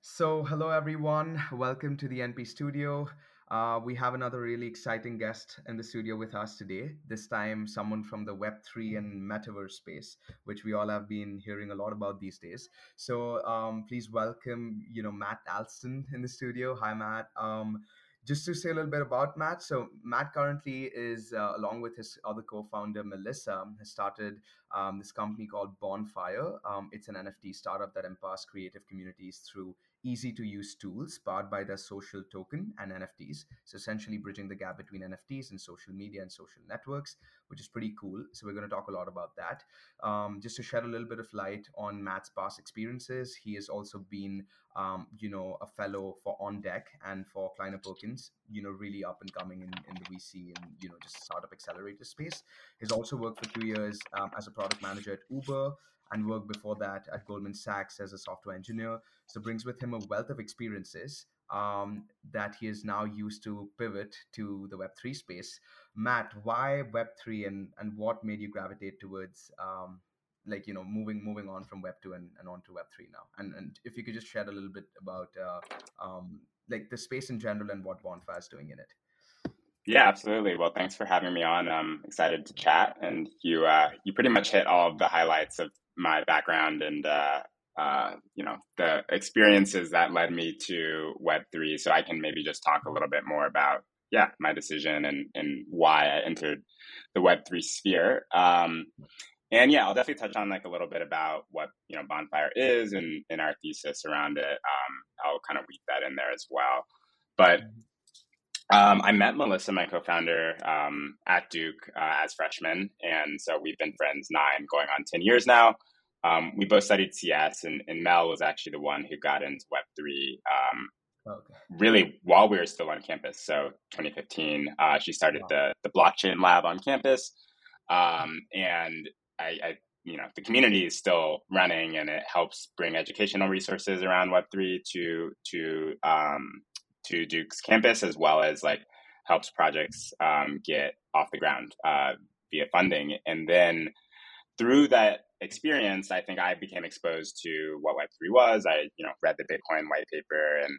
So, hello everyone. Welcome to the NP studio. Uh, we have another really exciting guest in the studio with us today. This time, someone from the Web3 and metaverse space, which we all have been hearing a lot about these days. So, um, please welcome, you know, Matt Alston in the studio. Hi, Matt. Um, just to say a little bit about Matt. So Matt currently is, uh, along with his other co-founder Melissa, has started um, this company called Bonfire. Um, it's an NFT startup that empowers creative communities through easy to use tools powered by the social token and NFTs. So essentially bridging the gap between NFTs and social media and social networks, which is pretty cool. So we're going to talk a lot about that. Um, just to shed a little bit of light on Matt's past experiences, he has also been, um, you know, a fellow for On Deck and for Kleiner Perkins, you know, really up and coming in, in the VC and, you know, just startup accelerator space. He's also worked for two years um, as a product manager at Uber and worked before that at Goldman Sachs as a software engineer. So brings with him a wealth of experiences um, that he is now used to pivot to the Web3 space. Matt, why Web3 and, and what made you gravitate towards um, like, you know, moving moving on from Web2 and, and on to Web3 now? And, and if you could just share a little bit about uh, um, like the space in general and what Bonfire is doing in it. Yeah, absolutely. Well, thanks for having me on. I'm excited to chat, and you uh, you pretty much hit all of the highlights of my background and uh, uh, you know the experiences that led me to Web three. So I can maybe just talk a little bit more about yeah my decision and and why I entered the Web three sphere. Um, and yeah, I'll definitely touch on like a little bit about what you know Bonfire is and, and our thesis around it. Um, I'll kind of weave that in there as well. But um, I met Melissa, my co-founder, um, at Duke uh, as freshmen, and so we've been friends nine, going on ten years now. Um, we both studied CS, and, and, Mel was actually the one who got into Web three. Um, okay. Really, while we were still on campus, so 2015, uh, she started wow. the the blockchain lab on campus, um, and I, I, you know, the community is still running, and it helps bring educational resources around Web three to to um, to Duke's campus, as well as like helps projects um, get off the ground uh, via funding. And then through that experience, I think I became exposed to what Web3 was. I, you know, read the Bitcoin white paper and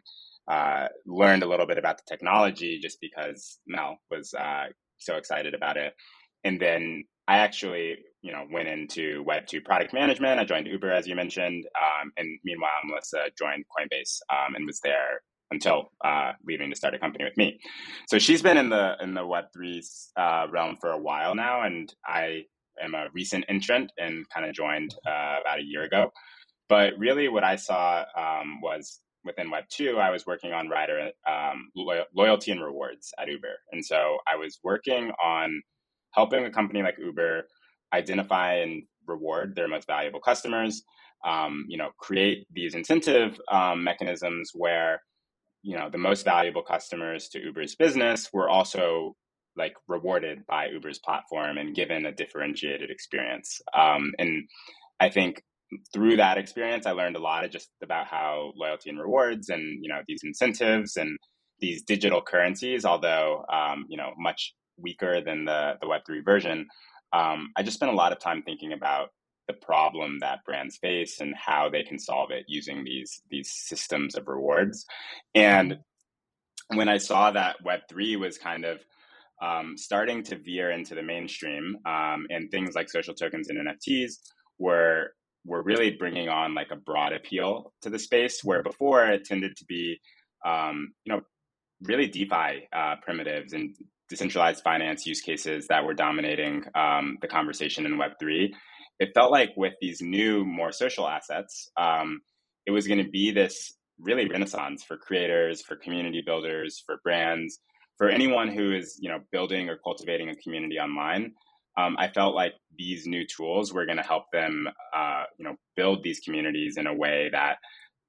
uh, learned a little bit about the technology just because Mel was uh, so excited about it. And then I actually, you know, went into Web2 product management. I joined Uber, as you mentioned. Um, and meanwhile, Melissa joined Coinbase um, and was there until uh, leaving to start a company with me. So she's been in the in the Web three uh, realm for a while now, and I am a recent entrant and kind of joined uh, about a year ago. But really, what I saw um, was within Web two, I was working on rider um, loyalty and rewards at Uber, and so I was working on helping a company like Uber identify and reward their most valuable customers. Um, you know, create these incentive um, mechanisms where you know the most valuable customers to Uber's business were also like rewarded by Uber's platform and given a differentiated experience. Um, and I think through that experience, I learned a lot of just about how loyalty and rewards and you know these incentives and these digital currencies, although um, you know much weaker than the the Web three version. Um, I just spent a lot of time thinking about the problem that brands face and how they can solve it using these these systems of rewards. And when I saw that Web three was kind of um, starting to veer into the mainstream, um, and things like social tokens and NFTs were were really bringing on like a broad appeal to the space, where before it tended to be, um, you know, really DeFi uh, primitives and decentralized finance use cases that were dominating um, the conversation in Web three it felt like with these new, more social assets, um, it was going to be this really renaissance for creators, for community builders, for brands, for anyone who is you know building or cultivating a community online. Um, I felt like these new tools were going to help them, uh, you know, build these communities in a way that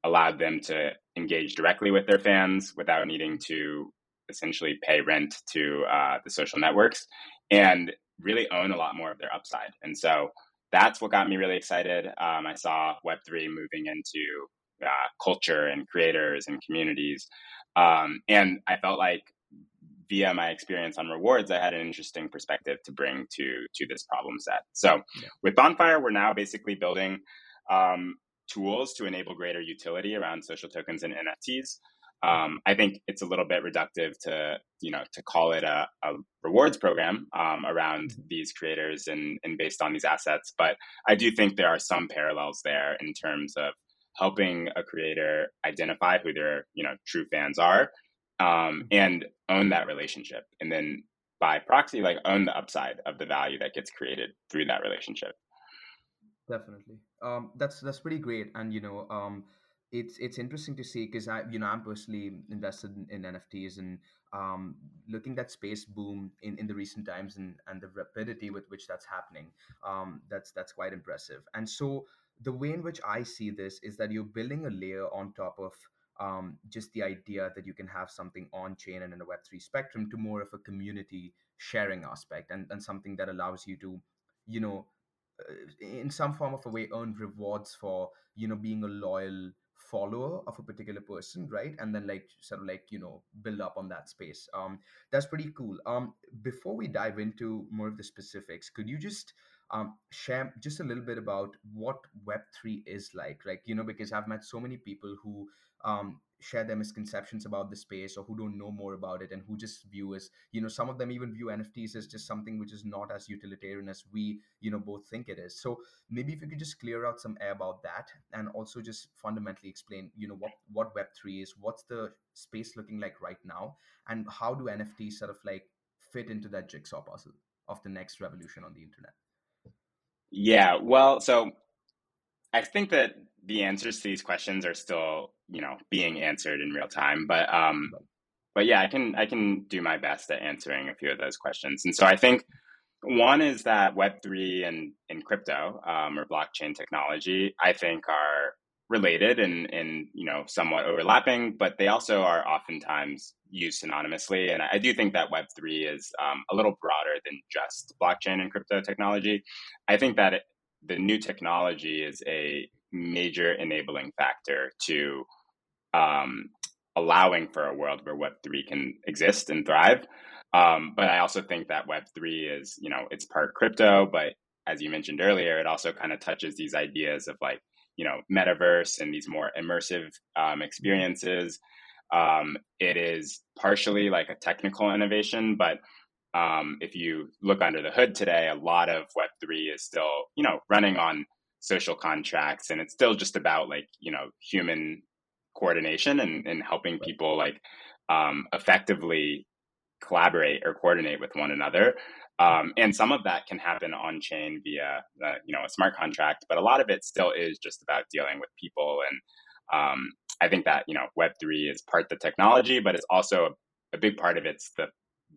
allowed them to engage directly with their fans without needing to essentially pay rent to uh, the social networks and really own a lot more of their upside. And so that's what got me really excited. Um, I saw Web3 moving into uh, culture and creators and communities. Um, and I felt like via my experience on rewards, I had an interesting perspective to bring to, to this problem set. So yeah. with Bonfire, we're now basically building um, tools to enable greater utility around social tokens and NFTs. Um, I think it's a little bit reductive to you know to call it a, a rewards program um, around mm-hmm. these creators and, and based on these assets, but I do think there are some parallels there in terms of helping a creator identify who their you know true fans are um, mm-hmm. and own that relationship, and then by proxy, like own the upside of the value that gets created through that relationship. Definitely, um, that's that's pretty great, and you know um, it's it's interesting to see because I you know I'm personally invested in, in NFTs and um, looking at space boom in, in the recent times and and the rapidity with which that's happening um, that's that's quite impressive. And so the way in which I see this is that you're building a layer on top of um, just the idea that you can have something on chain and in a Web3 spectrum to more of a community sharing aspect and, and something that allows you to, you know, uh, in some form of a way earn rewards for, you know, being a loyal follower of a particular person right? And then like sort of like you know build up on that space. Um that's pretty cool. Um before we dive into more of the specifics could you just um share just a little bit about what web3 is like like you know because i've met so many people who um share their misconceptions about the space or who don't know more about it and who just view as you know some of them even view nfts as just something which is not as utilitarian as we you know both think it is. So maybe if you could just clear out some air about that and also just fundamentally explain you know what what web3 is what's the space looking like right now and how do nfts sort of like fit into that jigsaw puzzle of the next revolution on the internet yeah well so i think that the answers to these questions are still you know being answered in real time but um but yeah i can i can do my best at answering a few of those questions. And so i think one is that web3 and in crypto um, or blockchain technology i think are related and and you know somewhat overlapping but they also are oftentimes used synonymously and i do think that web3 is um, a little broader than just blockchain and crypto technology i think that it, the new technology is a major enabling factor to um, allowing for a world where Web3 can exist and thrive. Um, but I also think that Web3 is, you know, it's part crypto, but as you mentioned earlier, it also kind of touches these ideas of like, you know, metaverse and these more immersive um, experiences. Um, it is partially like a technical innovation, but um, if you look under the hood today, a lot of Web3 is still, you know, running on social contracts and it's still just about like, you know, human coordination and, and helping people like um, effectively collaborate or coordinate with one another. Um, and some of that can happen on chain via, uh, you know, a smart contract, but a lot of it still is just about dealing with people. And um, I think that you know, Web three is part the technology, but it's also a, big part of it's the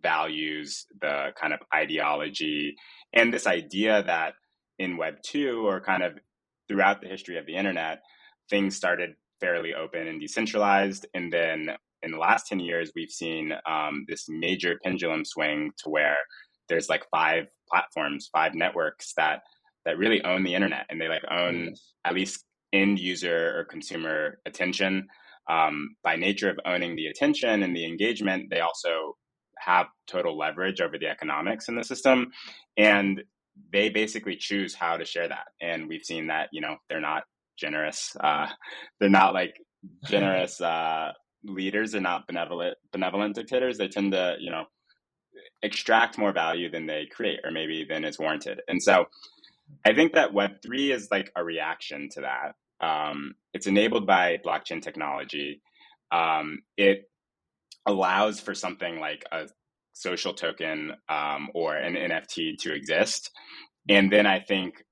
values, the kind of ideology, and this idea that in Web two or kind of throughout the history of the internet, things started fairly open and decentralized. And then in the last 10 years, we've seen um, this major pendulum swing to where there's like five platforms, five networks that that really own the internet and they like own at least end user or consumer attention. Um, by nature of owning the attention and the engagement, they also have total leverage over the economics in the system. And they basically choose how to share that. And we've seen that, you know, they're not generous. Uh, they're not like generous uh, leaders. They're not benevolent benevolent dictators. They tend to, you know, extract more value than they create, or maybe than is warranted. And so, I think that Web three is like a reaction to that. Um, it's enabled by blockchain technology. Um, it allows for something like a social token um, or an NFT to exist. And then I think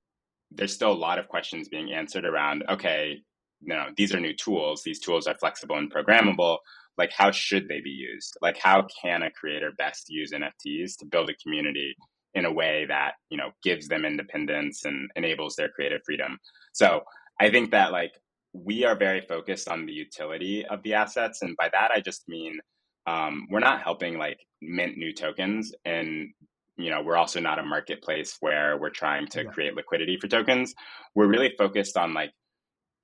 there's still a lot of questions being answered around okay you know these are new tools these tools are flexible and programmable like how should they be used? Like how can a creator best use nfts to build a community in a way that you know gives them independence and enables their creative freedom? So i think that like we are very focused on the utility of the assets and by that i just mean um, we're not helping like mint new tokens and you know we're also not a marketplace where we're trying to create liquidity for tokens. We're really focused on like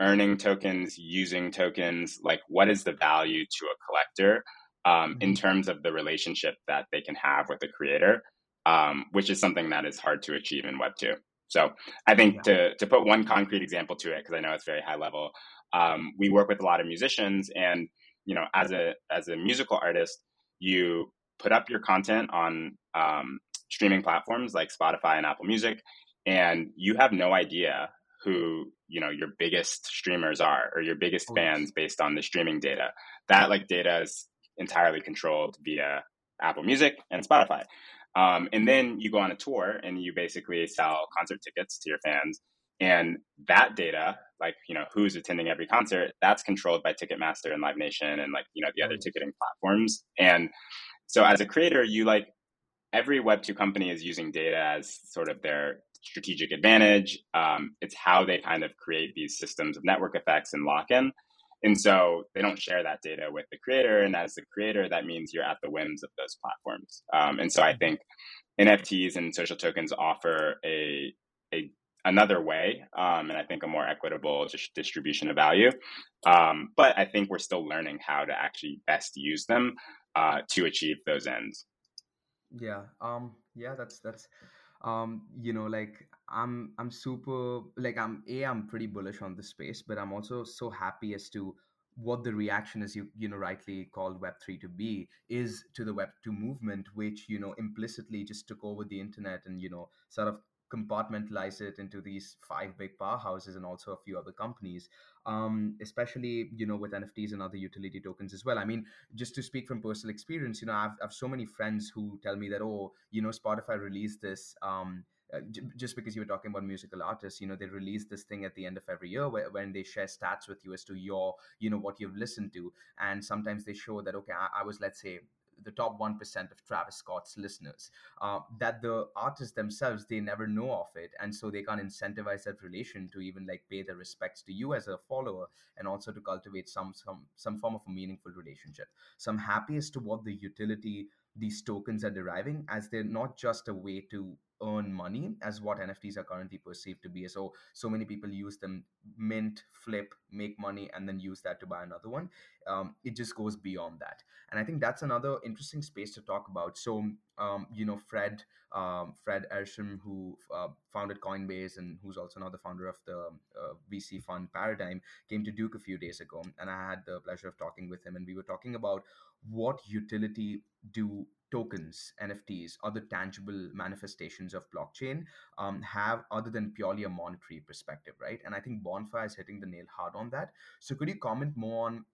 earning tokens using tokens like what is the value to a collector um, in mm-hmm. terms of the relationship that they can have with the creator um, which is something that is hard to achieve in web 2 So I think to to put one concrete example to it, because I know it's very high level, um, we work with a lot of musicians, and you know, as a as a musical artist, you put up your content on um, streaming platforms like Spotify and Apple Music, and you have no idea who you know your biggest streamers are or your biggest fans based on the streaming data. That like data is entirely controlled via Apple Music and Spotify. Um, and then you go on a tour and you basically sell concert tickets to your fans. And that data, like, you know, who's attending every concert, that's controlled by Ticketmaster and Live Nation and like, you know, the other ticketing platforms. And so as a creator, you like every Web2 company is using data as sort of their strategic advantage. Um, it's how they kind of create these systems of network effects and lock in. And so they don't share that data with the creator. And as the creator, that means you're at the whims of those platforms. Um, and so I think NFTs and social tokens offer a, a another way, um, and I think a more equitable distribution of value. Um, but I think we're still learning how to actually best use them uh, to achieve those ends. Yeah. Um. Yeah. That's that's. Um. You know, like I'm I'm super like I'm a I'm pretty bullish on this space, but I'm also so happy as to what the reaction is you you know rightly called web 3 to be is to the web 2 movement which you know implicitly just took over the internet and you know sort of compartmentalize it into these five big powerhouses and also a few other companies um, especially you know with nfts and other utility tokens as well. I mean just to speak from personal experience you know i've, I've so many friends who tell me that oh you know spotify released this um, uh, just because you were talking about musical artists you know they release this thing at the end of every year where, when they share stats with you as to your you know what you've listened to. And sometimes they show that okay I, I was let's say the top 1% of Travis Scott's listeners. Uh, that the artists themselves, they never know of it. And so they can't incentivize that relation to even like pay their respects to you as a follower and also to cultivate some, some, some form of a meaningful relationship. So I'm happy as to what the utility these tokens are deriving as they're not just a way to earn money as what nfts are currently perceived to be. So so many people use them mint flip make money and then use that to buy another one. Um, it just goes beyond that. And i think that's another interesting space to talk about. So um, you know fred um, fred ehrsam who uh, founded coinbase and who's also now the founder of the uh, vc fund paradigm came to duke a few days ago and i had the pleasure of talking with him and we were talking about what utility do tokens, NFTs, other tangible manifestations of blockchain um, have other than purely a monetary perspective, right? And I think Bonfire is hitting the nail hard on that. So could you comment more on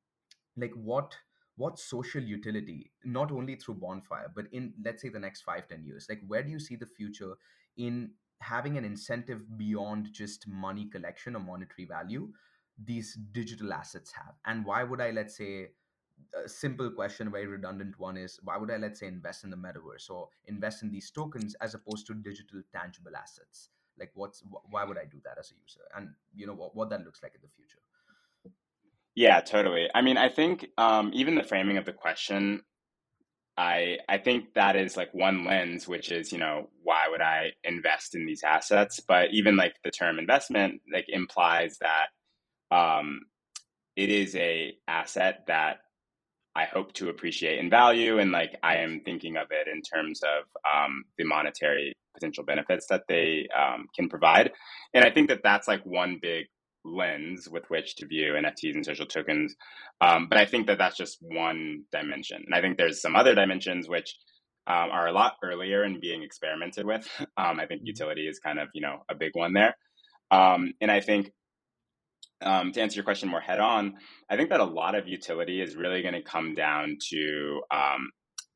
like what what social utility, not only through Bonfire, but in let's say the next five, ten years, like where do you see the future in having an incentive beyond just money collection or monetary value these digital assets have? And why would I, let's say, a simple question, a very redundant one is why would I, let's say, invest in the metaverse or invest in these tokens as opposed to digital tangible assets? Like, what's why would I do that as a user? And you know what, what that looks like in the future. Yeah, totally. I mean, I think um, even the framing of the question, I I think that is like one lens, which is you know why would I invest in these assets? But even like the term investment like implies that um, it is a asset that I hope to appreciate and value. And like I am thinking of it in terms of um, the monetary potential benefits that they um, can provide. And I think that that's like one big lens with which to view NFTs and social tokens. Um, but I think that that's just one dimension. And I think there's some other dimensions which um, are a lot earlier in being experimented with. Um, I think mm-hmm. utility is kind of, you know, a big one there. Um, and I think um, to answer your question more head on, I think that a lot of utility is really going to come down to um,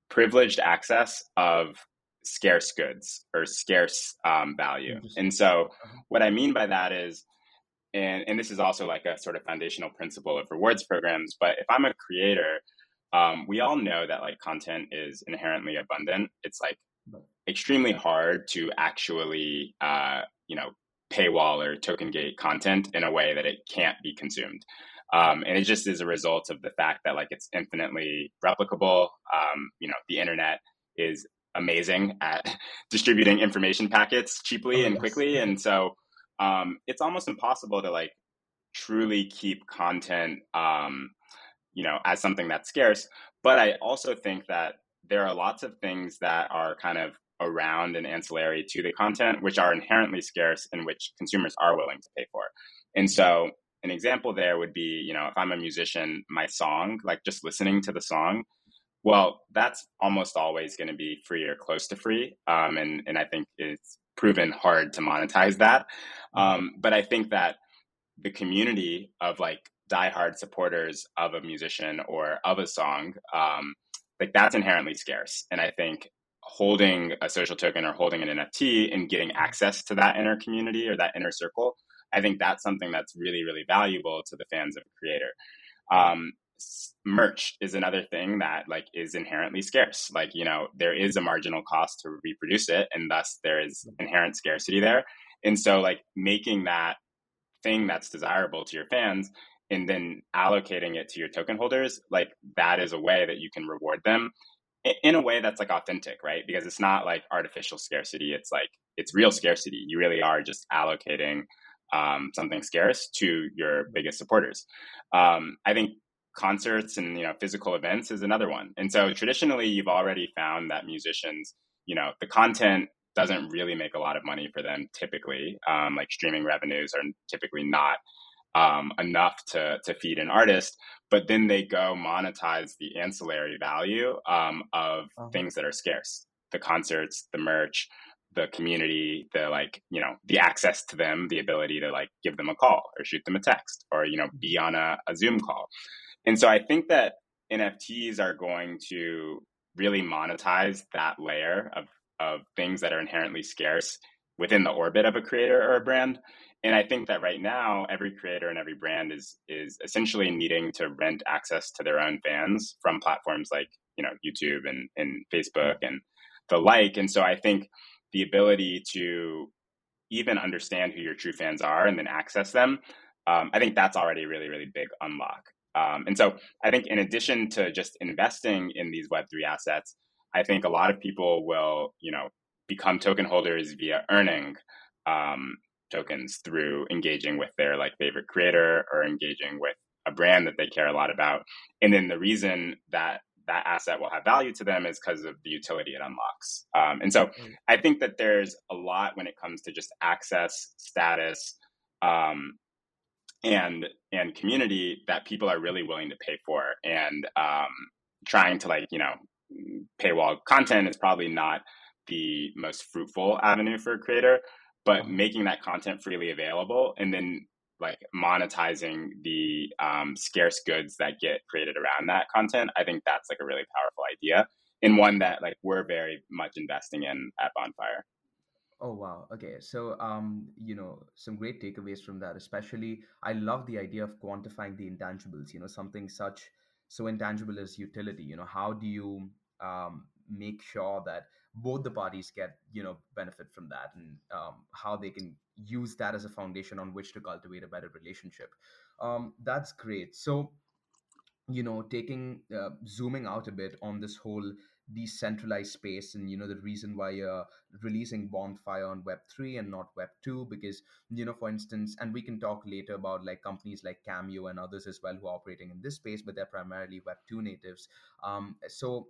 privileged access of scarce goods or scarce um, value. And so, uh-huh. what I mean by that is, and, and this is also like a sort of foundational principle of rewards programs, but if I'm a creator, um, we all know that like content is inherently abundant. It's like extremely hard to actually, uh, you know, paywall or token gate content in a way that it can't be consumed. Um, and it just is a result of the fact that like it's infinitely replicable. Um, you know, the internet is amazing at distributing information packets cheaply oh, and yes. quickly, and so um, it's almost impossible to like truly keep content, um, you know, as something that's scarce. But I also think that there are lots of things that are kind of around and ancillary to the content, which are inherently scarce and which consumers are willing to pay for. And so, an example there would be, you know, if I'm a musician, my song, like just listening to the song, well, that's almost always going to be free or close to free. Um, and, and I think it's proven hard to monetize that. Um, but I think that the community of like diehard supporters of a musician or of a song, um, like that's inherently scarce. And I think holding a social token or holding an NFT and getting access to that inner community or that inner circle, I think that's something that's really, really valuable to the fans of a creator. Um, merch is another thing that like is inherently scarce. Like you know there is a marginal cost to reproduce it and thus there is inherent scarcity there. And so like making that thing that's desirable to your fans and then allocating it to your token holders like that is a way that you can reward them in a way that's like authentic right? Because it's not like artificial scarcity. It's like it's real scarcity. You really are just allocating um, something scarce to your biggest supporters. Um, i think concerts and you know physical events is another one. And so traditionally you've already found that musicians you know the content doesn't really make a lot of money for them typically. Um, like streaming revenues are typically not um, enough to to feed an artist, but then they go monetize the ancillary value um, of uh-huh. things that are scarce: the concerts, the merch, the community, the like, you know, the access to them, the ability to like give them a call or shoot them a text or you know be on a, a Zoom call. And so I think that NFTs are going to really monetize that layer of of things that are inherently scarce within the orbit of a creator or a brand and I think that right now every creator and every brand is is essentially needing to rent access to their own fans from platforms like you know YouTube and and Facebook and the like. And so I think the ability to even understand who your true fans are and then access them, um, I think that's already a really really big unlock. Um, and so I think in addition to just investing in these Web three assets, I think a lot of people will you know become token holders via earning. Um, tokens through engaging with their like favorite creator or engaging with a brand that they care a lot about. And then the reason that that asset will have value to them is because of the utility it unlocks. Um, and so mm. I think that there's a lot when it comes to just access, status, um, and and community that people are really willing to pay for. And um, trying to like you know paywall content is probably not the most fruitful avenue for a creator but making that content freely available and then like monetizing the um, scarce goods that get created around that content i think that's like a really powerful idea and one that like we're very much investing in at bonfire Oh wow. Okay. So um, you know, some great takeaways from that. Especially, I love the idea of quantifying the intangibles. You know, something such so intangible as utility. You know, how do you um, make sure that both the parties get you know benefit from that and um, how they can use that as a foundation on which to cultivate a better relationship. Um, that's great. So you know taking uh, zooming out a bit on this whole decentralized space and you know the reason why you're releasing bonfire on web 3 and not web 2 because you know for instance and we can talk later about like companies like cameo and others as well who are operating in this space but they're primarily web 2 natives. Um, so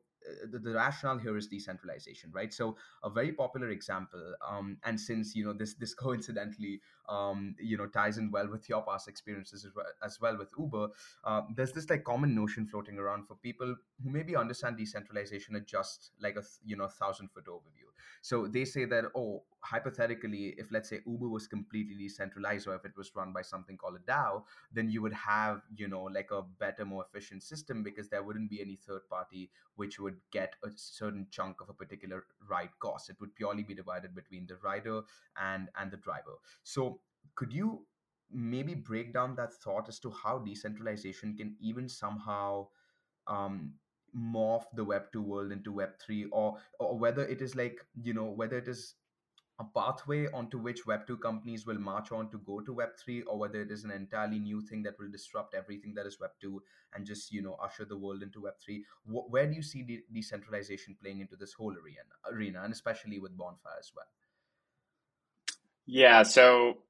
the, the, rationale here is decentralization right? So a very popular example um, and since you know this this coincidentally um, you know ties in well with your past experiences as well, as well with uber uh, there's this like common notion floating around for people who maybe understand decentralization at just like a you know thousand foot overview so they say that oh hypothetically if let's say uber was completely decentralized or if it was run by something called a dao then you would have you know like a better more efficient system because there wouldn't be any third party which would get a certain chunk of a particular ride cost. It would purely be divided between the rider and and the driver. So could you maybe break down that thought as to how decentralization can even somehow um, morph the web 2 world into web 3 or or whether it is like you know whether it is a pathway onto which web 2 companies will march on to go to web 3 or whether it is an entirely new thing that will disrupt everything that is web 2 and just you know usher the world into web 3 Wh- where do you see de- decentralization playing into this whole arena arena and especially with bonfire as well? Yeah so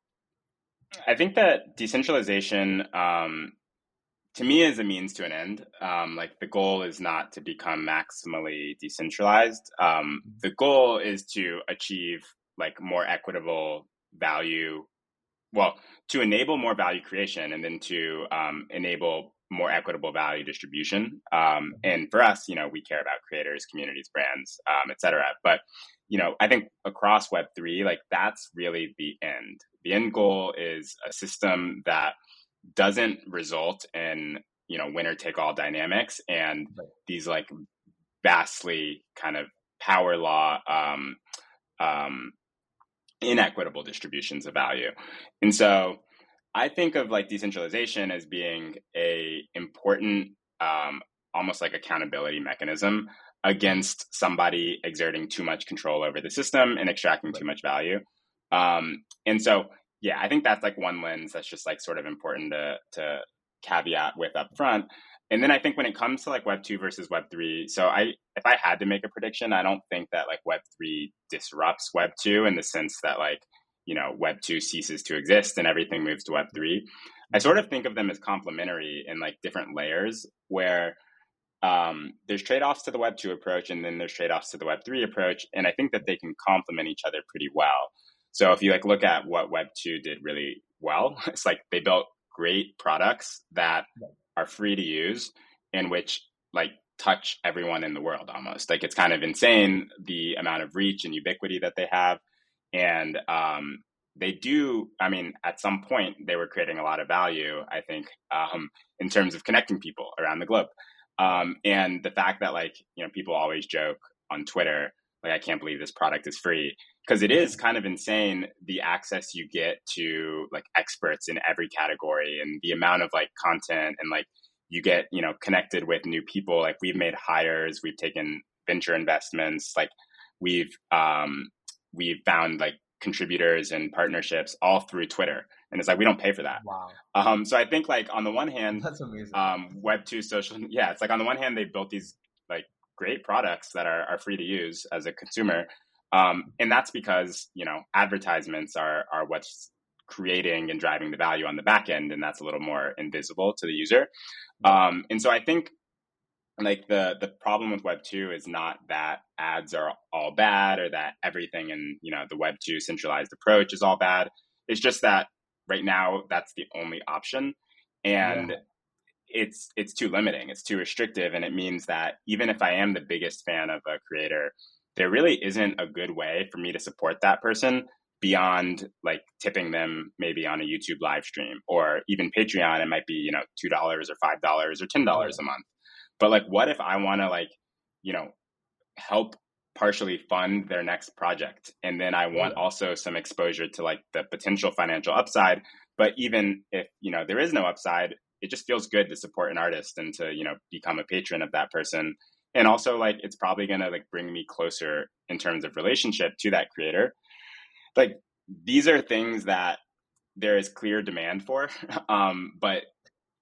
i think that decentralization um, to me is a means to an end. Um, like the goal is not to become maximally decentralized. Um, mm-hmm. the goal is to achieve like more equitable value. Well, to enable more value creation and then to um, enable more equitable value distribution. Um, mm-hmm. and for us, you know, we care about creators, communities, brands, um, et cetera. But you know, I think across Web three, like that's really the end. The end goal is a system that doesn't result in you know winner take all dynamics and right. these like vastly kind of power law um, um, inequitable distributions of value and so i think of like decentralization as being a important um, almost like accountability mechanism against somebody exerting too much control over the system and extracting right. too much value um, and so yeah, I think that's like one lens that's just like sort of important to to caveat with up front. And then I think when it comes to like Web two versus Web three, so I if I had to make a prediction, I don't think that like Web three disrupts Web two in the sense that like you know Web two ceases to exist and everything moves to Web three. I sort of think of them as complementary in like different layers where um, there's trade-offs to the web 2 approach and then there's trade-offs to the web 3 approach and i think that they can complement each other pretty well so if you like look at what Web two did really well, it's like they built great products that are free to use, in which like touch everyone in the world almost. Like it's kind of insane the amount of reach and ubiquity that they have, and um, they do. I mean, at some point they were creating a lot of value. I think um, in terms of connecting people around the globe, um, and the fact that like you know people always joke on Twitter like I can't believe this product is free because it is kind of insane the access you get to like experts in every category and the amount of like content and like you get you know connected with new people. Like we've made hires we've taken venture investments like we've um we've found like contributors and partnerships all through twitter. And it's like we don't pay for that. Wow. Um so i think like on the one hand that's amazing. um web 2 social yeah it's like on the one hand they built these like great products that are, are free to use as a consumer um, and that's because you know advertisements are are what's creating and driving the value on the back end, and that's a little more invisible to the user. Um, and so I think like the the problem with Web two is not that ads are all bad or that everything in you know the Web two centralized approach is all bad. It's just that right now that's the only option, and yeah. it's it's too limiting. It's too restrictive, and it means that even if I am the biggest fan of a creator, there really isn't a good way for me to support that person beyond like tipping them maybe on a YouTube live stream or even Patreon. It might be, you know, $2 or $5 or $10 a month. But like, what if I want to like, you know, help partially fund their next project? And then I want also some exposure to like the potential financial upside. But even if, you know, there is no upside, it just feels good to support an artist and to, you know, become a patron of that person and also like it's probably going to like bring me closer in terms of relationship to that creator. Like these are things that there is clear demand for um, but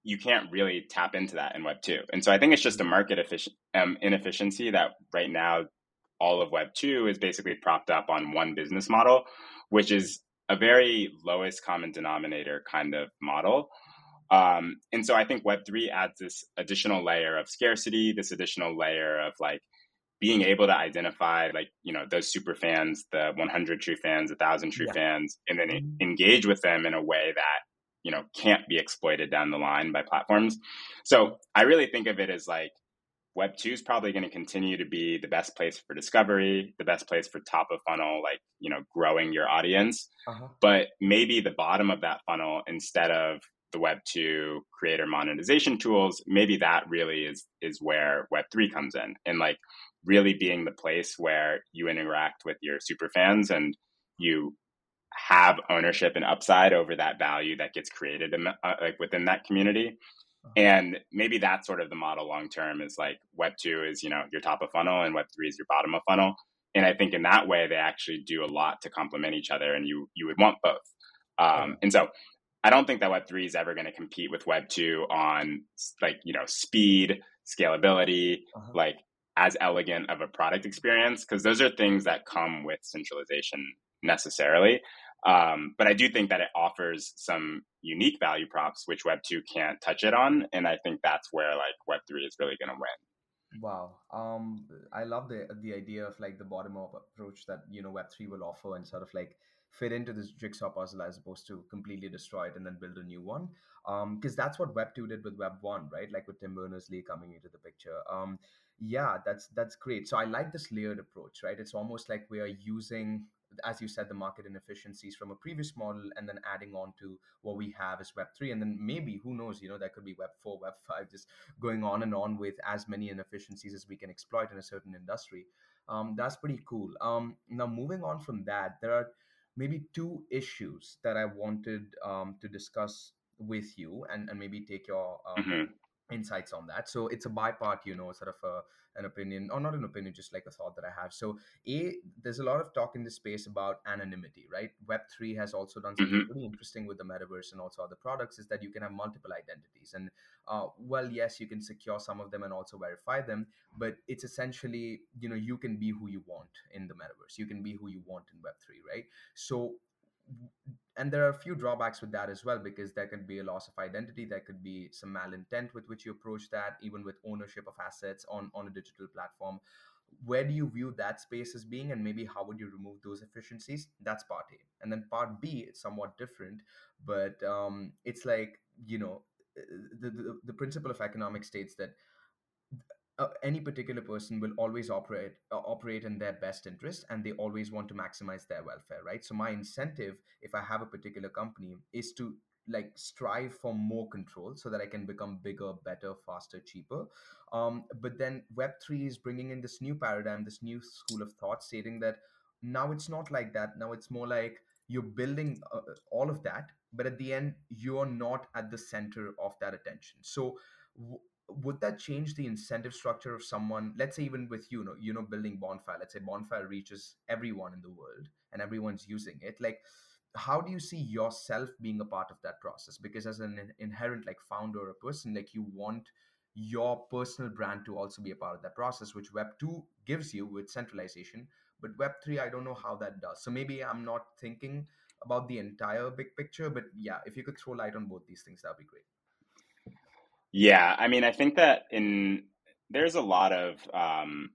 you can't really tap into that in web 2 and so i think it's just a market um, inefficiency that right now all of web 2 is basically propped up on one business model which is a very lowest common denominator kind of model um, and so I think Web3 adds this additional layer of scarcity, this additional layer of like being able to identify like, you know, those super fans, the 100 true fans, 1,000 true yeah. fans, and then mm-hmm. engage with them in a way that, you know, can't be exploited down the line by platforms. So I really think of it as like Web 2 is probably going to continue to be the best place for discovery, the best place for top of funnel, like, you know, growing your audience. Uh-huh. But maybe the bottom of that funnel, instead of the web 2 creator monetization tools maybe that really is is where web 3 comes in and like really being the place where you interact with your super fans and you have ownership and upside over that value that gets created in, uh, like within that community. Uh-huh. and maybe that's sort of the model long term is like web 2 is you know your top of funnel and web 3 is your bottom of funnel. And i think in that way they actually do a lot to complement each other and you you would want both. Um, and so I don't think that Web three is ever going to compete with Web two on like you know speed, scalability, uh-huh. like as elegant of a product experience because those are things that come with centralization necessarily. Um, but I do think that it offers some unique value props which Web two can't touch it on, and I think that's where like Web three is really going to win. Wow. Um, I love the the idea of like the bottom up approach that you know Web three will offer, and sort of like fit into this jigsaw puzzle as opposed to completely destroy it and then build a new one. Because um, that's what Web two did with Web one, right? Like with Tim Berners Lee coming into the picture. Um, yeah, that's that's great. So I like this layered approach, right? It's almost like we are using as you said, the market inefficiencies from a previous model, and then adding on to what we have is Web three, and then maybe who knows, you know, that could be Web four, Web five, just going on and on with as many inefficiencies as we can exploit in a certain industry. Um, that's pretty cool. Um, now, moving on from that, there are maybe two issues that I wanted um, to discuss with you, and and maybe take your um, mm-hmm insights on that. So it's a bipart you know sort of a, an opinion or not an opinion just like a thought that i have. So a there's a lot of talk in this space about anonymity right? Web3 has also done something mm-hmm. really interesting with the metaverse and also other products is that you can have multiple identities. And uh, well yes you can secure some of them and also verify them but it's essentially you know you can be who you want in the metaverse. You can be who you want in web3 right? So and there are a few drawbacks with that as well because there could be a loss of identity there could be some malintent with which you approach that even with ownership of assets on on a digital platform. Where do you view that space as being and maybe how would you remove those efficiencies? That's part a. And then part b it's somewhat different but um, it's like you know the, the, the principle of economics states that uh, any particular person will always operate uh, operate in their best interest and they always want to maximize their welfare right? So my incentive if i have a particular company is to like strive for more control so that i can become bigger better faster cheaper. Um, but then web3 is bringing in this new paradigm this new school of thought stating that now it's not like that. Now it's more like you're building uh, all of that but at the end you're not at the center of that attention. So w- would that change the incentive structure of someone let's say even with you know you know building bonfire let's say bonfire reaches everyone in the world and everyone's using it like how do you see yourself being a part of that process? Because as an inherent like founder or a person like you want your personal brand to also be a part of that process which web 2 gives you with centralization but web 3 i don't know how that does. So maybe i'm not thinking about the entire big picture but yeah if you could throw light on both these things that'd be great yeah, I mean, I think that in there's a lot of um,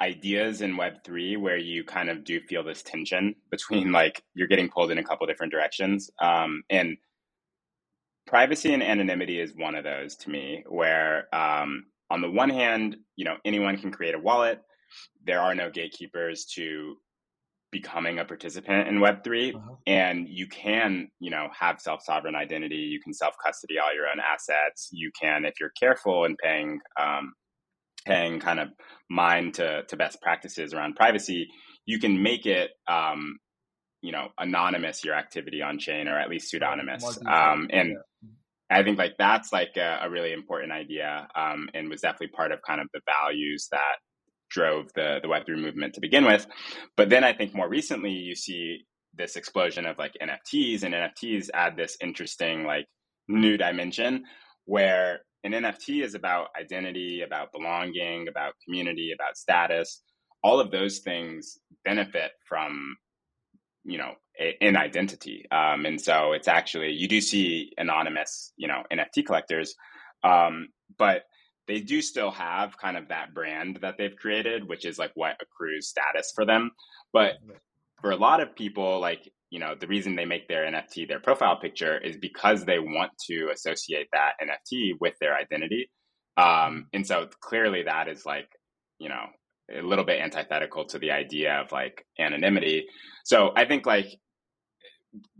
ideas in Web three where you kind of do feel this tension between like you're getting pulled in a couple different directions, um, and privacy and anonymity is one of those to me. Where um, on the one hand, you know, anyone can create a wallet. There are no gatekeepers to becoming a participant in web3 uh-huh. and you can you know have self-sovereign identity you can self-custody all your own assets you can if you're careful and paying um, paying kind of mind to, to best practices around privacy you can make it um, you know anonymous your activity on chain or at least pseudonymous um, and yeah. I think like that's like a, a really important idea um, and was definitely part of kind of the values that drove the the Web3 movement to begin with. But then I think more recently you see this explosion of like NFTs, and NFTs add this interesting like new dimension where an NFT is about identity, about belonging, about community, about status. All of those things benefit from you know in identity, um, and so it's actually you do see anonymous you know NFT collectors, um, but they do still have kind of that brand that they've created, which is like what accrues status for them. But for a lot of people, like, you know, the reason they make their NFT their profile picture is because they want to associate that NFT with their identity. Um, and so clearly that is like, you know, a little bit antithetical to the idea of like anonymity. So I think like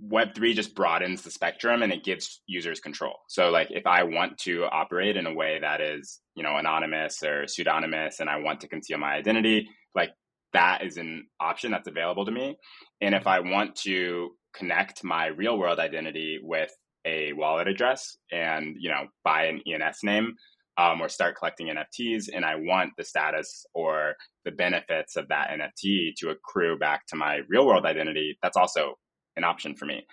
Web3 just broadens the spectrum and it gives users control. So like if I want to operate in a way that is, you know, anonymous or pseudonymous and I want to conceal my identity, like that is an option that's available to me. And if I want to connect my real world identity with a wallet address and, you know, buy an ENS name um, or start collecting NFTs and I want the status or the benefits of that NFT to accrue back to my real world identity, that's also an option for me.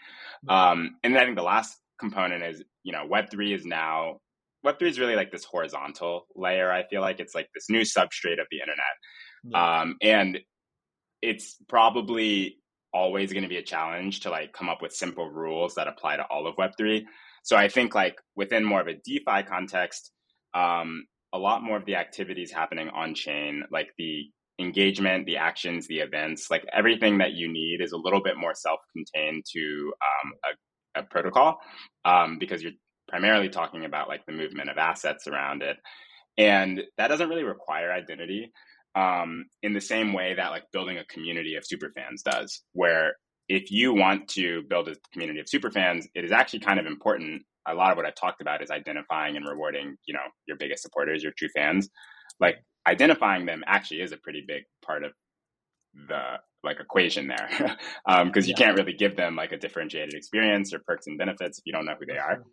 Um, and then I think the last component is, you know, Web3 is now, Web3 is really like this horizontal layer. I feel like it's like this new substrate of the internet. Um, and it's probably always going to be a challenge to like come up with simple rules that apply to all of Web3. So I think like within more of a DeFi context, um, a lot more of the activities happening on chain, like the engagement, the actions, the events, like everything that you need is a little bit more self-contained to um, a, a, protocol um, because you're primarily talking about like the movement of assets around it. And that doesn't really require identity um, in the same way that like building a community of superfans does, where if you want to build a community of superfans, it is actually kind of important. A lot of what I've talked about is identifying and rewarding, you know, your biggest supporters, your true fans. Like identifying them actually is a pretty big part of the like equation there. Because um, you yeah. can't really give them like a differentiated experience or perks and benefits if you don't know who they are.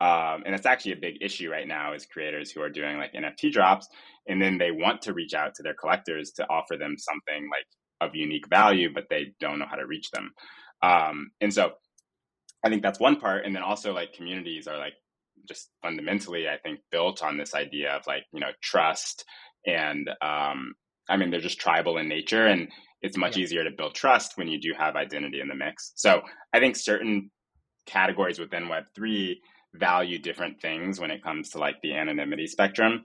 um, and it's actually a big issue right now is creators who are doing like nft drops and then they want to reach out to their collectors to offer them something like of unique value but they don't know how to reach them. Um, and so i think that's one part and then also like communities are like just fundamentally i think built on this idea of like you know trust and um, i mean they're just tribal in nature and it's much yeah. easier to build trust when you do have identity in the mix so i think certain categories within web3 value different things when it comes to like the anonymity spectrum.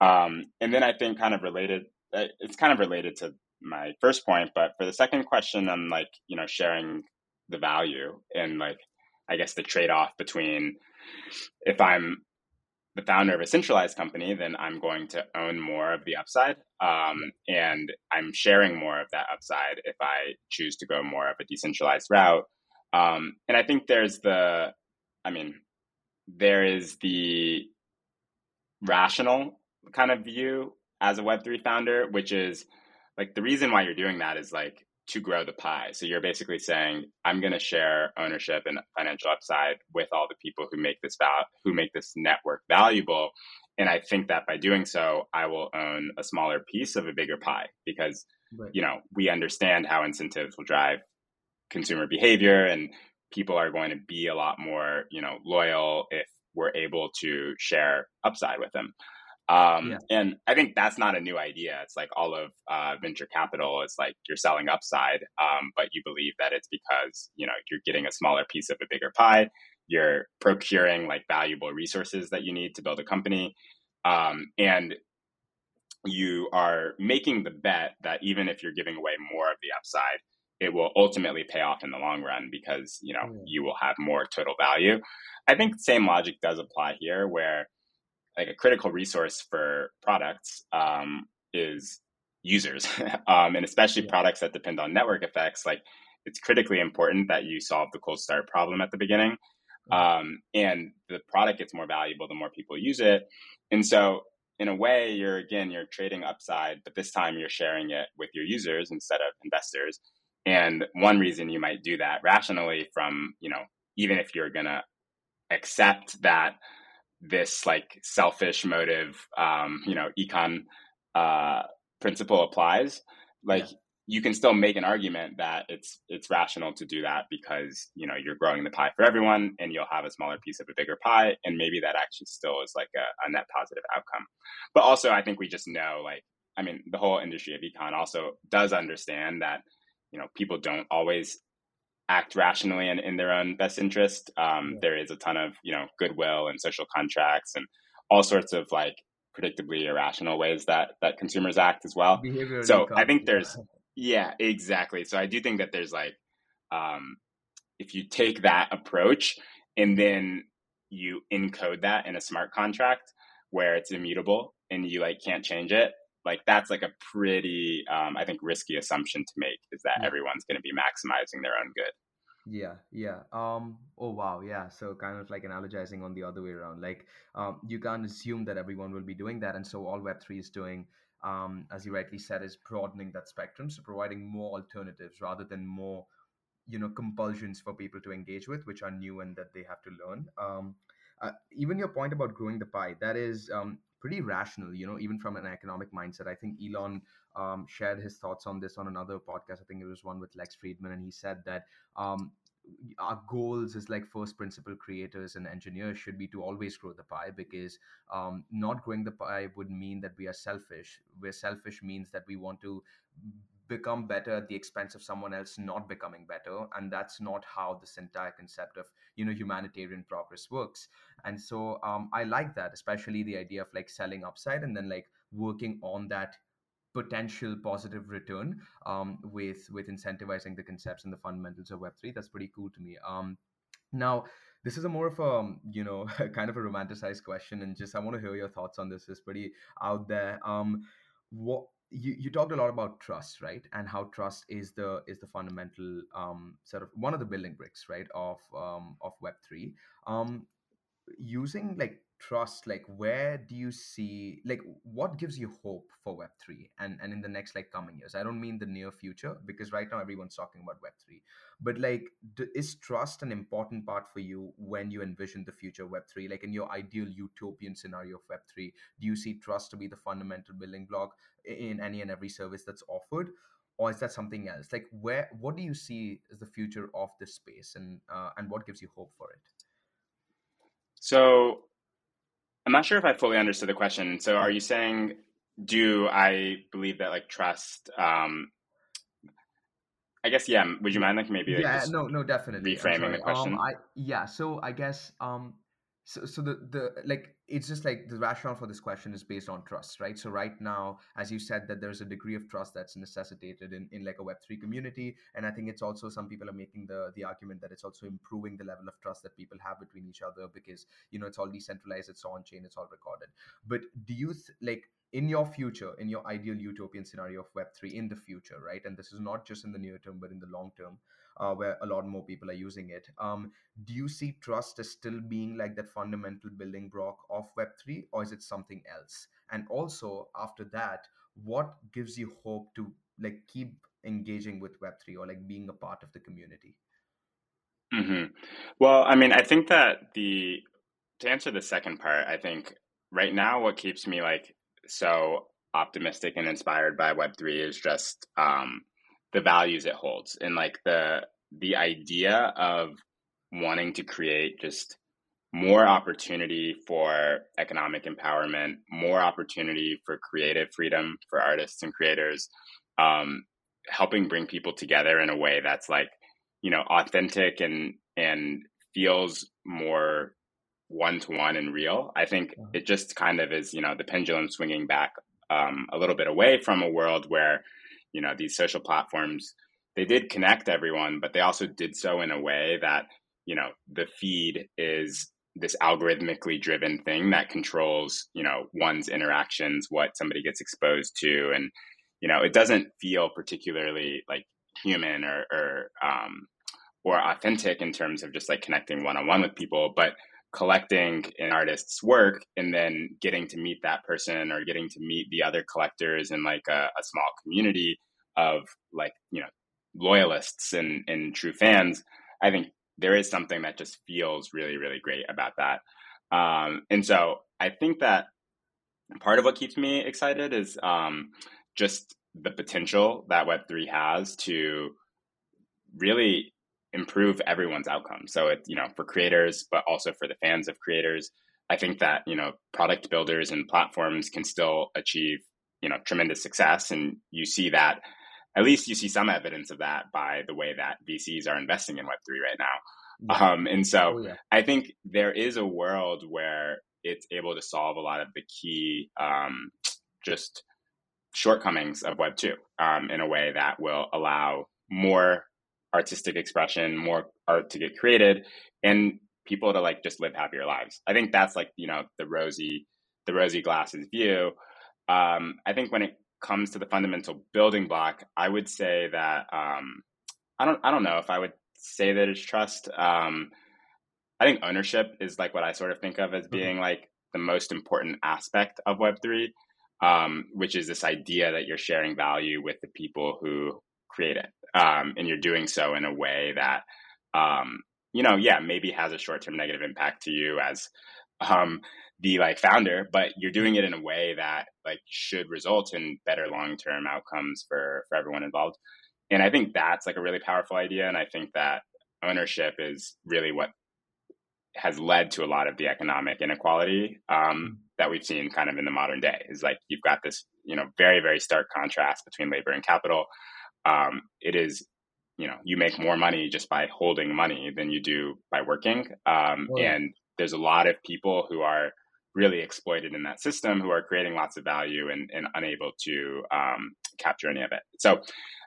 Um, and then I think kind of related, uh, it's kind of related to my first point, but for the second question, I'm like, you know, sharing the value and like, I guess the trade off between if I'm the founder of a centralized company, then I'm going to own more of the upside. Um, and I'm sharing more of that upside if I choose to go more of a decentralized route. Um, and I think there's the, I mean, there is the rational kind of view as a Web3 founder, which is like the reason why you're doing that is like to grow the pie. So you're basically saying, I'm going to share ownership and financial upside with all the people who make this val- who make this network valuable. And I think that by doing so, I will own a smaller piece of a bigger pie because, right. you know, we understand how incentives will drive consumer behavior and people are going to be a lot more, you know, loyal if we're able to share upside with them. Um, yeah. And I think that's not a new idea. It's like all of uh, venture capital is like you're selling upside, um, but you believe that it's because you know you're getting a smaller piece of a bigger pie. You're procuring like valuable resources that you need to build a company, um, and you are making the bet that even if you're giving away more of the upside, it will ultimately pay off in the long run because you know yeah. you will have more total value i think same logic does apply here where like a critical resource for products um, is users. Um, and especially yeah. products that depend on network effects like it's critically important that you solve the cold start problem at the beginning. Um, and the product gets more valuable the more people use it. And so in a way you're again you're trading upside but this time you're sharing it with your users instead of investors. And one reason you might do that rationally from, you know, even if you're going to accept that this like selfish motive, um, you know, econ uh, principle applies, like yeah. you can still make an argument that it's it's rational to do that because you know you're growing the pie for everyone, and you'll have a smaller piece of a bigger pie, and maybe that actually still is like a, a net positive outcome. But also, I think we just know, like, I mean, the whole industry of econ also does understand that you know people don't always act rationally and in their own best interest. Um. There is a ton of you know goodwill and social contracts and all sorts of like predictably irrational ways that that consumers act as well. So I think there's yeah exactly. So I do think that there's like um, if you take that approach and then you encode that in a smart contract where it's immutable and you like can't change it like that's like a pretty um, i think risky assumption to make is that yeah. everyone's going to be maximizing their own good yeah yeah um oh wow yeah so kind of like analogizing on the other way around like um you can't assume that everyone will be doing that and so all web3 is doing um as you rightly said is broadening that spectrum so providing more alternatives rather than more you know compulsions for people to engage with which are new and that they have to learn um uh, even your point about growing the pie that is um, pretty rational, you know, even from an economic mindset. I think Elon um, shared his thoughts on this on another podcast. I think it was one with Lex Fridman, and he said that um, our goals as like first principle creators and engineers should be to always grow the pie because um, not growing the pie would mean that we are selfish. Where selfish means that we want to become better at the expense of someone else not becoming better and that's not how this entire concept of you know humanitarian progress works. And so um, i like that especially the idea of like selling upside and then like working on that potential positive return um, with with incentivizing the concepts and the fundamentals of web3 that's pretty cool to me. Um, now this is a more of a um, you know kind of a romanticized question and just i want to hear your thoughts on this. It's pretty out there. Um what you, you talked a lot about trust right? And how trust is the is the fundamental um sort of one of the building bricks right of um of web3 um using like trust like where do you see like what gives you hope for web3 and and in the next like coming years? I don't mean the near future because right now everyone's talking about web3 but like d- is trust an important part for you when you envision the future web3 like in your ideal utopian scenario of web3 do you see trust to be the fundamental building block in any and every service that's offered or is that something else? Like where what do you see as the future of this space and uh, and what gives you hope for it? So I'm not sure if I fully understood the question. So are you saying do I believe that like trust um I guess yeah, would you mind like maybe like, yeah, no, no, definitely. reframing the question? Um, I yeah, so I guess um so so the the like it's just like the rationale for this question is based on trust right? So right now as you said that there's a degree of trust that's necessitated in, in like a web3 community and i think it's also some people are making the the argument that it's also improving the level of trust that people have between each other because you know it's all decentralized it's on chain it's all recorded. But do you th- like in your future in your ideal utopian scenario of web3 in the future right? And this is not just in the near term but in the long term uh, where a lot more people are using it. Um, do you see trust as still being like that fundamental building block of Web3, or is it something else? And also, after that, what gives you hope to like keep engaging with Web3 or like being a part of the community? Mm-hmm. Well, I mean, I think that the to answer the second part, I think right now what keeps me like so optimistic and inspired by Web3 is just um, the values it holds and like the the idea of wanting to create just more opportunity for economic empowerment, more opportunity for creative freedom for artists and creators, um, helping bring people together in a way that's like, you know, authentic and and feels more one to one and real. I think it just kind of is, you know, the pendulum swinging back um, a little bit away from a world where you know these social platforms they did connect everyone but they also did so in a way that you know the feed is this algorithmically driven thing that controls you know one's interactions what somebody gets exposed to. And you know it doesn't feel particularly like human or or um, or authentic in terms of just like connecting one on one with people but collecting an artist's work and then getting to meet that person or getting to meet the other collectors in like a, a small community of like you know loyalists and, and true fans i think there is something that just feels really really great about that. Um, and so i think that part of what keeps me excited is um, just the potential that web3 has to really improve everyone's outcome. So it, you know, for creators, but also for the fans of creators, I think that, you know, product builders and platforms can still achieve, you know, tremendous success. And you see that, at least you see some evidence of that by the way that VCs are investing in Web3 right now. Yeah. Um, and so oh, yeah. I think there is a world where it's able to solve a lot of the key, um, just shortcomings of Web 2 um, in a way that will allow more artistic expression, more art to get created, and people to like just live happier lives. I think that's like you know the rosy, the rosy glasses view. Um, I think when it comes to the fundamental building block, I would say that um, I don't I don't know if I would say that it's trust. Um, I think ownership is like what I sort of think of as being mm-hmm. like the most important aspect of Web three, um, which is this idea that you're sharing value with the people who create it um, and you're doing so in a way that um, you know yeah maybe has a short-term negative impact to you as um, the like founder but you're doing it in a way that like should result in better long-term outcomes for for everyone involved and i think that's like a really powerful idea and i think that ownership is really what has led to a lot of the economic inequality um, mm-hmm. that we've seen kind of in the modern day is like you've got this you know very very stark contrast between labor and capital um, it is you know you make more money just by holding money than you do by working. Um, oh, and there's a lot of people who are really exploited in that system who are creating lots of value and, and unable to um, capture any of it. So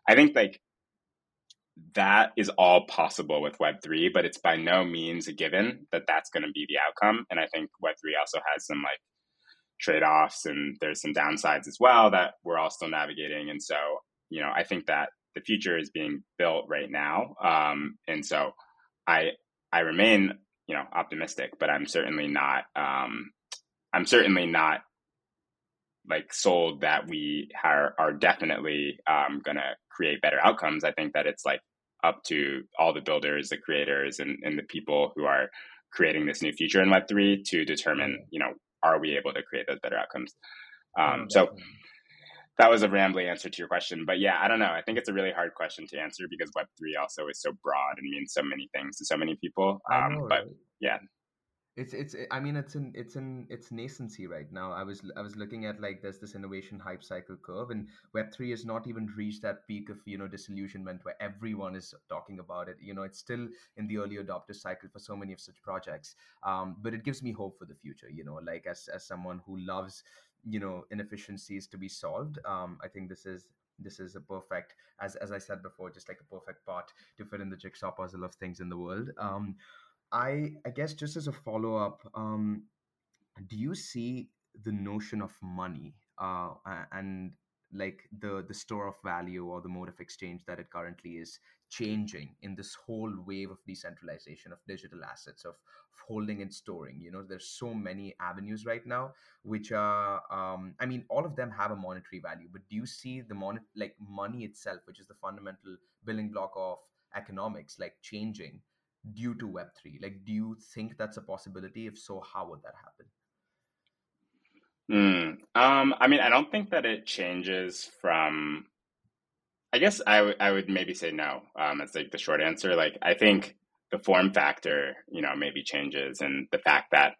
i think like that is all possible with web3 but it's by no means a given that that's going to be the outcome. And i think web3 also has some like trade-offs and there's some downsides as well that we're all still navigating. And so you know i think that the future is being built right now um, and so i i remain you know optimistic but i'm certainly not um, i'm certainly not like sold that we are, are definitely um, going to create better outcomes. I think that it's like up to all the builders the creators and, and the people who are creating this new future in web3 to determine you know are we able to create those better outcomes? Um, so that was a rambling answer to your question, but yeah, I don't know. I think it's a really hard question to answer because Web three also is so broad and means so many things to so many people. Um, know, but right? yeah, it's it's i mean it's in it's in its nascency right now i was i was looking at like there's this innovation hype cycle curve and web3 has not even reached that peak of you know disillusionment where everyone is talking about it you know it's still in the early adopter cycle for so many of such projects um, but it gives me hope for the future you know like as as someone who loves you know inefficiencies to be solved um, i think this is this is a perfect as as i said before just like a perfect part to fit in the jigsaw puzzle of things in the world. Um, I I guess just as a follow up, um, do you see the notion of money uh, and like the the store of value or the mode of exchange that it currently is changing in this whole wave of decentralization of digital assets of, of holding and storing you know? There's so many avenues right now which are um, i mean all of them have a monetary value but do you see the mon like money itself which is the fundamental building block of economics like changing due to web3 like do you think that's a possibility? If so how would that happen mm, um, i mean i don't think that it changes from i guess I, w- I would maybe say no um, it's like the short answer. Like i think the form factor you know maybe changes and the fact that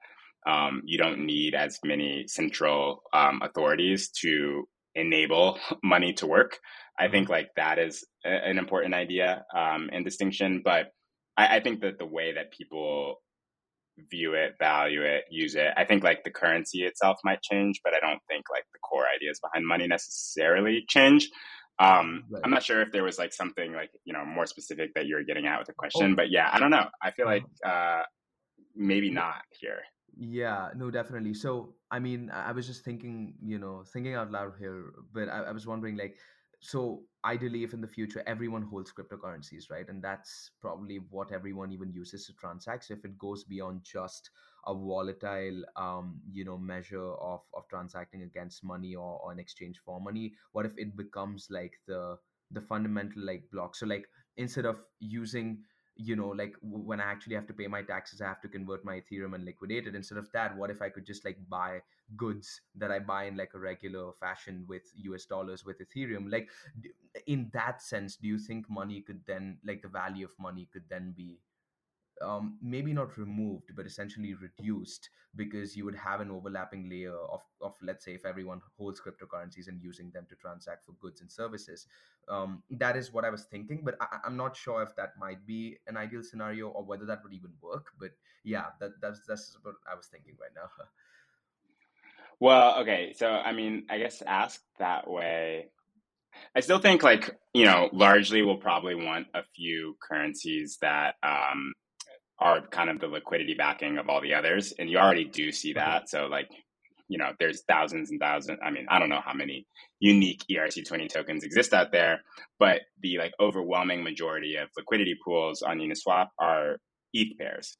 um, you don't need as many central um, authorities to enable money to work. I think mm-hmm. like that is a, an important idea um, and distinction but I, I think that the way that people view it, value it, use it. I think like the currency itself might change, but I don't think like the core ideas behind money necessarily change. Um, right. I'm not sure if there was like something like you know more specific that you were getting at with the question, oh. but yeah, I don't know. I feel like uh, maybe not here. Yeah, no, definitely. So, I mean, I was just thinking, you know, thinking out loud here, but I, I was wondering, like, so ideally if in the future everyone holds cryptocurrencies right and that's probably what everyone even uses to transact. So if it goes beyond just a volatile um, you know measure of of transacting against money or, or in exchange for money what if it becomes like the the fundamental like block? So like instead of using you know like when i actually have to pay my taxes i have to convert my ethereum and liquidate it. Instead of that what if i could just like buy goods that i buy in like a regular fashion with us dollars with ethereum? Like in that sense do you think money could then like the value of money could then be um, maybe not removed, but essentially reduced because you would have an overlapping layer of, of let's say, if everyone holds cryptocurrencies and using them to transact for goods and services. Um, that is what I was thinking, but I, am not sure if that might be an ideal scenario or whether that would even work. But yeah, that, that's that's what I was thinking right now. Well, okay, so I mean, I guess asked that way. I still think like you know, largely we'll probably want a few currencies that um, are kind of the liquidity backing of all the others. And you already do see mm-hmm. that. So like, you know, there's thousands and thousands. I mean, I don't know how many unique ERC20 tokens exist out there, but the like overwhelming majority of liquidity pools on Uniswap are ETH pairs.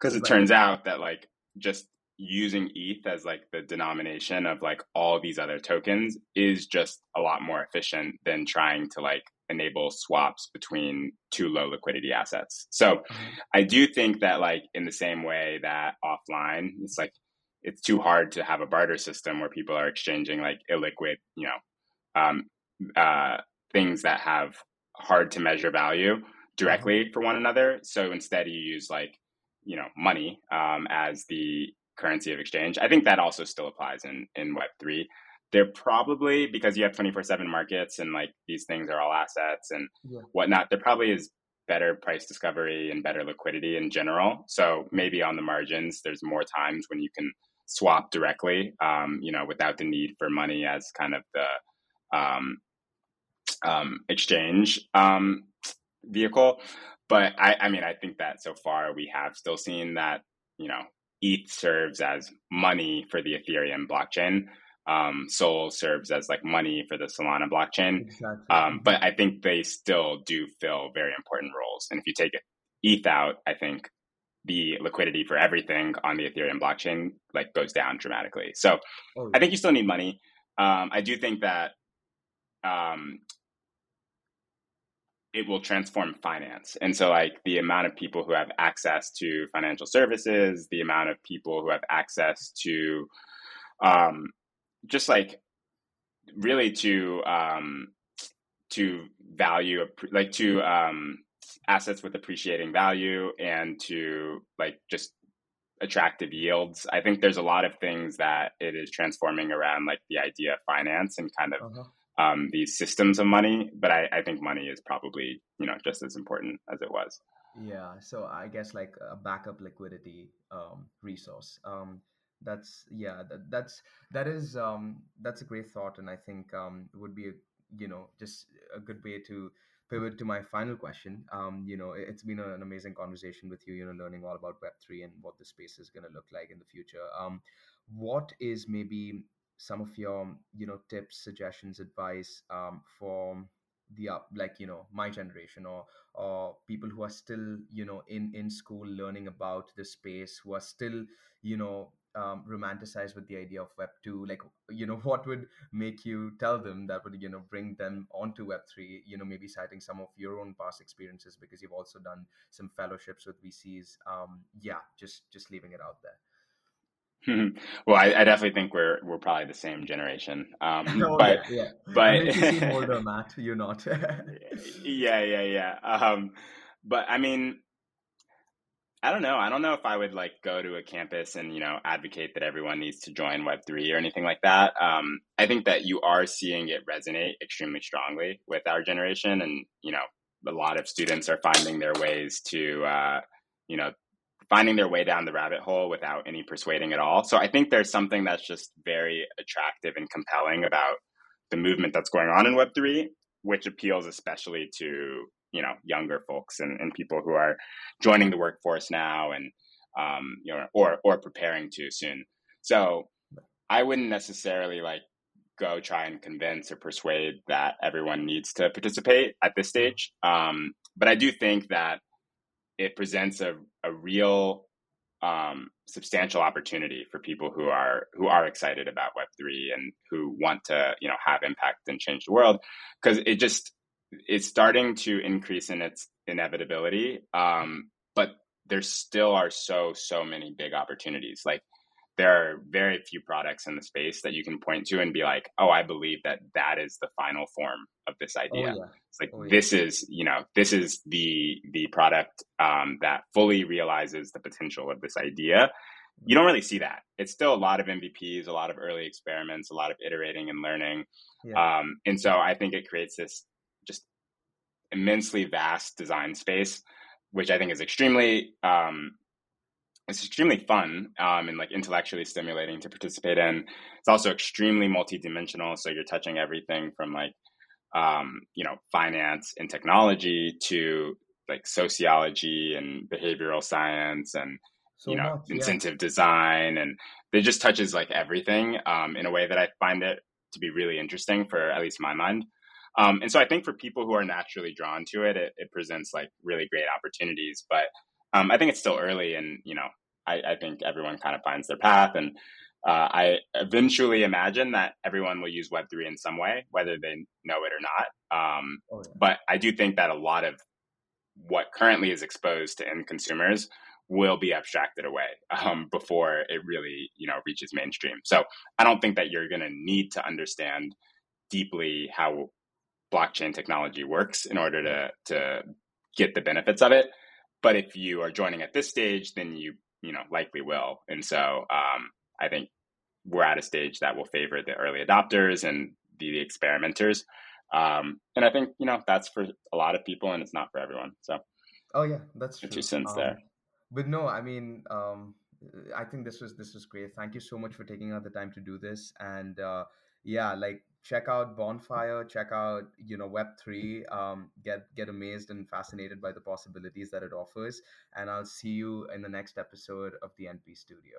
Because it right. turns out that like just using ETH as like the denomination of like all these other tokens is just a lot more efficient than trying to like enable swaps between two low liquidity assets. So mm-hmm. I do think that like in the same way that offline, it's like it's too hard to have a barter system where people are exchanging like illiquid, you know, um, uh, things that have hard to measure value directly mm-hmm. for one another. So instead, you use like you know money um, as the currency of exchange. I think that also still applies in in Web three they're probably because you have 24 7 markets and like these things are all assets and yeah. whatnot there probably is better price discovery and better liquidity in general. So maybe on the margins there's more times when you can swap directly um, you know without the need for money as kind of the um, um, exchange um, vehicle. But I, I mean i think that so far we have still seen that you know eth serves as money for the ethereum blockchain um, Sol serves as like money for the Solana blockchain. Exactly. Um, but I think they still do fill very important roles. And if you take ETH out, I think the liquidity for everything on the Ethereum blockchain like goes down dramatically. So oh, yeah. I think you still need money. Um, I do think that um, it will transform finance. And so, like, the amount of people who have access to financial services, the amount of people who have access to um, just like really to um, to value like to um, assets with appreciating value and to like just attractive yields. I think there's a lot of things that it is transforming around like the idea of finance and kind of uh-huh. um, these systems of money. But I, I think money is probably you know just as important as it was. Yeah. So I guess like a backup liquidity um, resource. Um, that's yeah that, that's that is um that's a great thought and i think um would be a you know just a good way to pivot to my final question. Um you know it's been an amazing conversation with you you know learning all about web3 and what the space is going to look like in the future. Um what is maybe some of your you know tips suggestions advice um for the up like you know my generation or or people who are still you know in in school learning about the space who are still you know um, romanticized with the idea of web 2 like you know what would make you tell them that would you know bring them onto web 3 you know maybe citing some of your own past experiences because you've also done some fellowships with vcs um, yeah just just leaving it out there well, I, I, definitely think we're we're probably the same generation. Um, oh, but yeah, yeah. but you seem older, Matt. You're not. yeah, yeah, yeah. Um, but I mean, I don't know. I don't know if I would like go to a campus and you know advocate that everyone needs to join Web three or anything like that. Um, I think that you are seeing it resonate extremely strongly with our generation, and you know a lot of students are finding their ways to uh, you know finding their way down the rabbit hole without any persuading at all. So I think there's something that's just very attractive and compelling about the movement that's going on in Web three, which appeals especially to you know younger folks and, and people who are joining the workforce now and um, you know or or preparing to soon. So i wouldn't necessarily like go try and convince or persuade that everyone needs to participate at this stage um, but i do think that it presents a, a real um, substantial opportunity for people who are who are excited about web 3 and who want to you know have impact and change the world because it just it's starting to increase in its inevitability. Um, but there still are so so many big opportunities. Like there are very few products in the space that you can point to and be like, oh, I believe that that is the final form of this oh, idea. Oh, yeah. It's like oh, this is you know this is the the product um, that fully realizes the potential of this idea. You don't really see that. It's still a lot of MVPs, a lot of early experiments, a lot of iterating and learning. Yeah. Um, and so I think it creates this immensely vast design space, which I think is extremely um, it's extremely fun um, and like intellectually stimulating to participate in. It's also extremely multidimensional, so you're touching everything from like um, you know finance and technology to like sociology and behavioral science and so you know much, incentive yeah. design and it just touches like everything um, in a way that I find it to be really interesting for at least my mind. Um, and so I think for people who are naturally drawn to it, it, it presents like really great opportunities. But um, I think it's still early, and you know, I, I think everyone kind of finds their path. And uh, I eventually imagine that everyone will use Web three in some way, whether they know it or not. Um, oh, yeah. But I do think that a lot of what currently is exposed to end consumers will be abstracted away um, before it really you know reaches mainstream. So I don't think that you're going to need to understand deeply how blockchain technology works in order to to get the benefits of it. But if you are joining at this stage, then you you know likely will. And so um, I think we're at a stage that will favor the early adopters and the, the experimenters. Um, and I think you know that's for a lot of people, and it's not for everyone. So, oh yeah, that's true. Two cents um, there. But no, I mean, um, I think this was this was great. Thank you so much for taking out the time to do this, and uh, yeah, like check out bonfire check out you know web3 um, get get amazed and fascinated by the possibilities that it offers and i'll see you in the next episode of the np studio